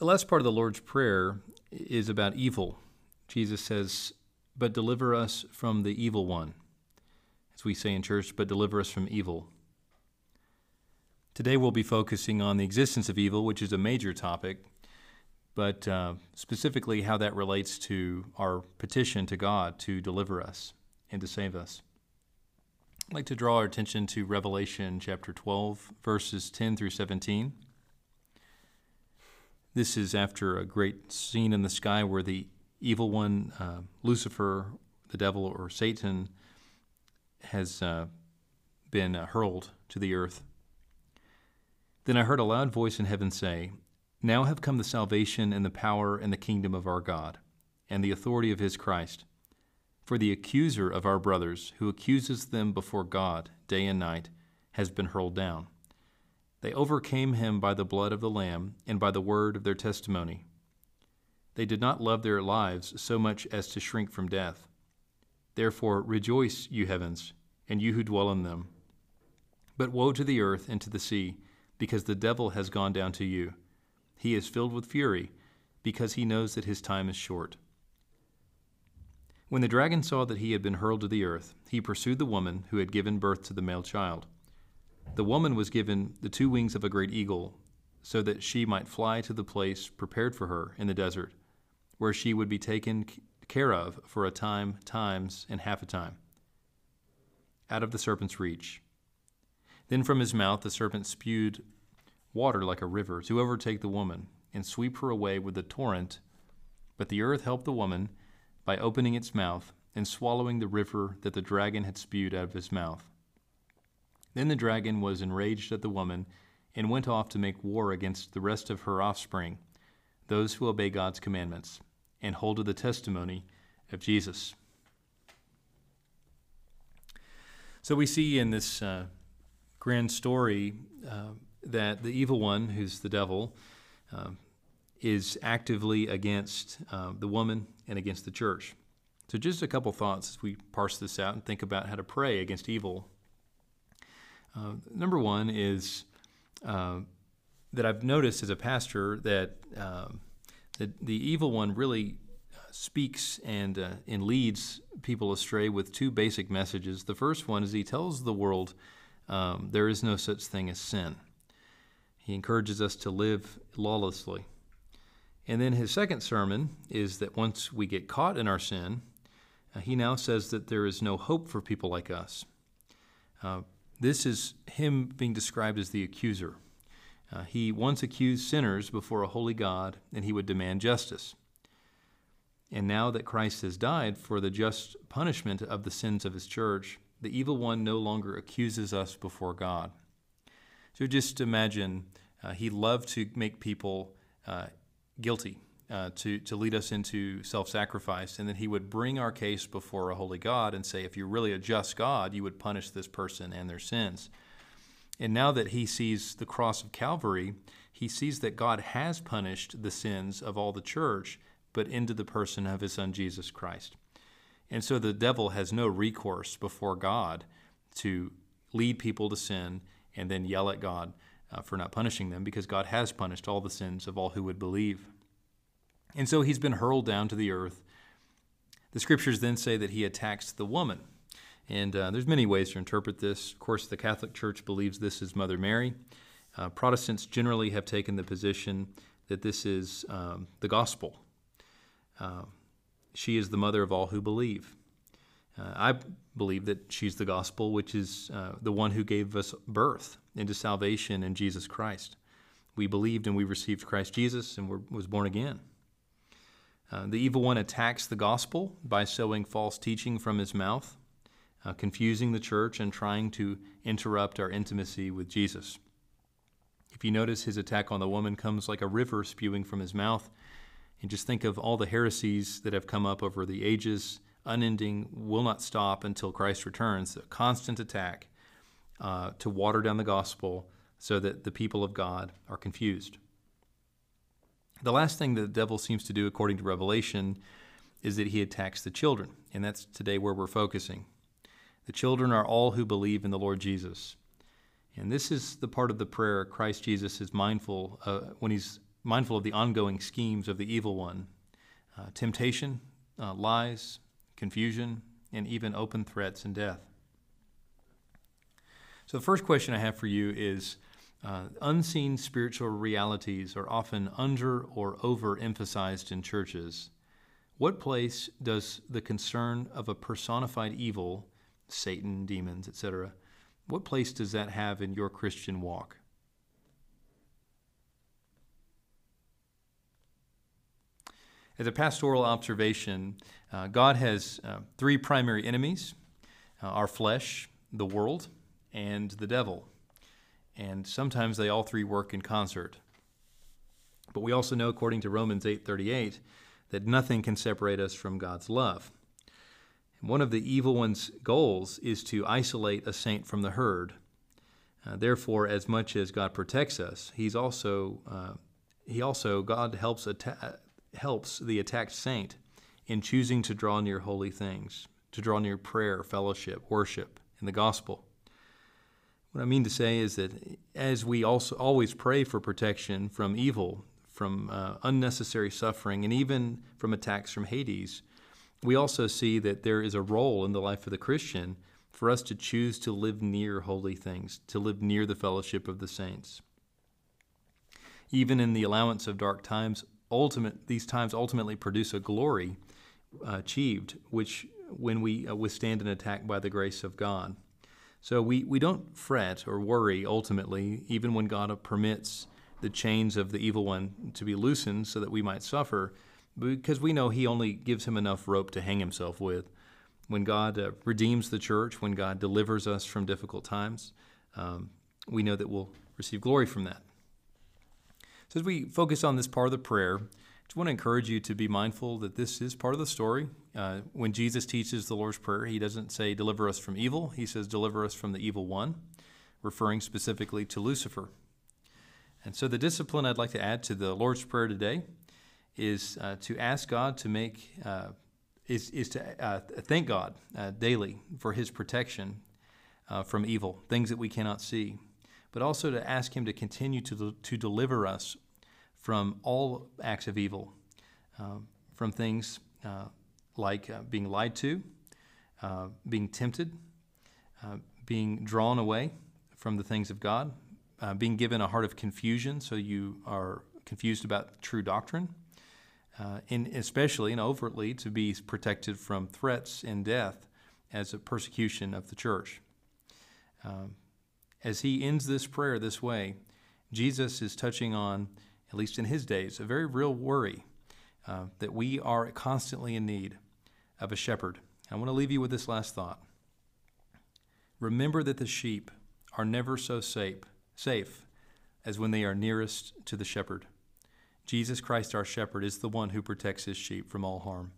The last part of the Lord's Prayer is about evil. Jesus says, But deliver us from the evil one. As we say in church, but deliver us from evil. Today we'll be focusing on the existence of evil, which is a major topic, but uh, specifically how that relates to our petition to God to deliver us and to save us. I'd like to draw our attention to Revelation chapter 12, verses 10 through 17. This is after a great scene in the sky where the evil one, uh, Lucifer, the devil, or Satan, has uh, been uh, hurled to the earth. Then I heard a loud voice in heaven say, Now have come the salvation and the power and the kingdom of our God, and the authority of his Christ. For the accuser of our brothers, who accuses them before God day and night, has been hurled down. They overcame him by the blood of the Lamb and by the word of their testimony. They did not love their lives so much as to shrink from death. Therefore, rejoice, you heavens, and you who dwell in them. But woe to the earth and to the sea, because the devil has gone down to you. He is filled with fury, because he knows that his time is short. When the dragon saw that he had been hurled to the earth, he pursued the woman who had given birth to the male child. The woman was given the two wings of a great eagle, so that she might fly to the place prepared for her in the desert, where she would be taken care of for a time, times, and half a time, out of the serpent's reach. Then from his mouth the serpent spewed water like a river to overtake the woman and sweep her away with the torrent. But the earth helped the woman by opening its mouth and swallowing the river that the dragon had spewed out of his mouth. Then the dragon was enraged at the woman and went off to make war against the rest of her offspring, those who obey God's commandments and hold to the testimony of Jesus. So we see in this uh, grand story uh, that the evil one, who's the devil, uh, is actively against uh, the woman and against the church. So, just a couple thoughts as we parse this out and think about how to pray against evil. Uh, number one is uh, that I've noticed as a pastor that um, the, the evil one really speaks and, uh, and leads people astray with two basic messages. The first one is he tells the world um, there is no such thing as sin. He encourages us to live lawlessly. And then his second sermon is that once we get caught in our sin, uh, he now says that there is no hope for people like us. Uh, this is him being described as the accuser. Uh, he once accused sinners before a holy God, and he would demand justice. And now that Christ has died for the just punishment of the sins of his church, the evil one no longer accuses us before God. So just imagine uh, he loved to make people uh, guilty, uh, to, to lead us into self sacrifice. And then he would bring our case before a holy God and say, if you're really a just God, you would punish this person and their sins. And now that he sees the cross of Calvary, he sees that God has punished the sins of all the church, but into the person of his son Jesus Christ. And so the devil has no recourse before God to lead people to sin and then yell at God uh, for not punishing them because God has punished all the sins of all who would believe. And so he's been hurled down to the earth. The scriptures then say that he attacks the woman. And uh, there's many ways to interpret this. Of course, the Catholic Church believes this is Mother Mary. Uh, Protestants generally have taken the position that this is um, the gospel. Uh, she is the mother of all who believe. Uh, I believe that she's the gospel, which is uh, the one who gave us birth into salvation in Jesus Christ. We believed and we received Christ Jesus and were, was born again. Uh, the evil one attacks the gospel by sowing false teaching from his mouth, uh, confusing the church, and trying to interrupt our intimacy with Jesus. If you notice, his attack on the woman comes like a river spewing from his mouth. And just think of all the heresies that have come up over the ages, unending, will not stop until Christ returns, a constant attack uh, to water down the gospel so that the people of God are confused. The last thing that the devil seems to do, according to Revelation, is that he attacks the children. And that's today where we're focusing. The children are all who believe in the Lord Jesus. And this is the part of the prayer Christ Jesus is mindful uh, when he's mindful of the ongoing schemes of the evil one uh, temptation, uh, lies, confusion, and even open threats and death. So, the first question I have for you is uh, unseen spiritual realities are often under or overemphasized in churches. What place does the concern of a personified evil, Satan, demons, etc., what place does that have in your Christian walk? As a pastoral observation, uh, God has uh, three primary enemies uh, our flesh, the world, and the devil. And sometimes they all three work in concert. But we also know, according to Romans 8:38, that nothing can separate us from God's love. One of the evil one's goals is to isolate a saint from the herd. Uh, therefore, as much as God protects us, He's also uh, He also God helps atta- helps the attacked saint in choosing to draw near holy things, to draw near prayer, fellowship, worship, and the gospel. What I mean to say is that as we also always pray for protection from evil, from uh, unnecessary suffering, and even from attacks from Hades, we also see that there is a role in the life of the Christian for us to choose to live near holy things, to live near the fellowship of the saints. Even in the allowance of dark times, ultimate these times ultimately produce a glory uh, achieved, which when we uh, withstand an attack by the grace of God. So we, we don't fret or worry ultimately, even when God permits the chains of the evil one to be loosened so that we might suffer, because we know He only gives him enough rope to hang himself with. When God uh, redeems the church, when God delivers us from difficult times, um, we know that we'll receive glory from that. So, as we focus on this part of the prayer, just want to encourage you to be mindful that this is part of the story. Uh, when Jesus teaches the Lord's Prayer, he doesn't say, Deliver us from evil. He says, Deliver us from the evil one, referring specifically to Lucifer. And so, the discipline I'd like to add to the Lord's Prayer today is uh, to ask God to make, uh, is, is to uh, thank God uh, daily for his protection uh, from evil, things that we cannot see but also to ask Him to continue to, to deliver us from all acts of evil, uh, from things uh, like uh, being lied to, uh, being tempted, uh, being drawn away from the things of God, uh, being given a heart of confusion so you are confused about true doctrine. and especially and overtly to be protected from threats and death as a persecution of the church. Um, as he ends this prayer this way, Jesus is touching on, at least in his days, a very real worry uh, that we are constantly in need of a shepherd. I want to leave you with this last thought. Remember that the sheep are never so safe, safe as when they are nearest to the shepherd. Jesus Christ, our shepherd, is the one who protects his sheep from all harm.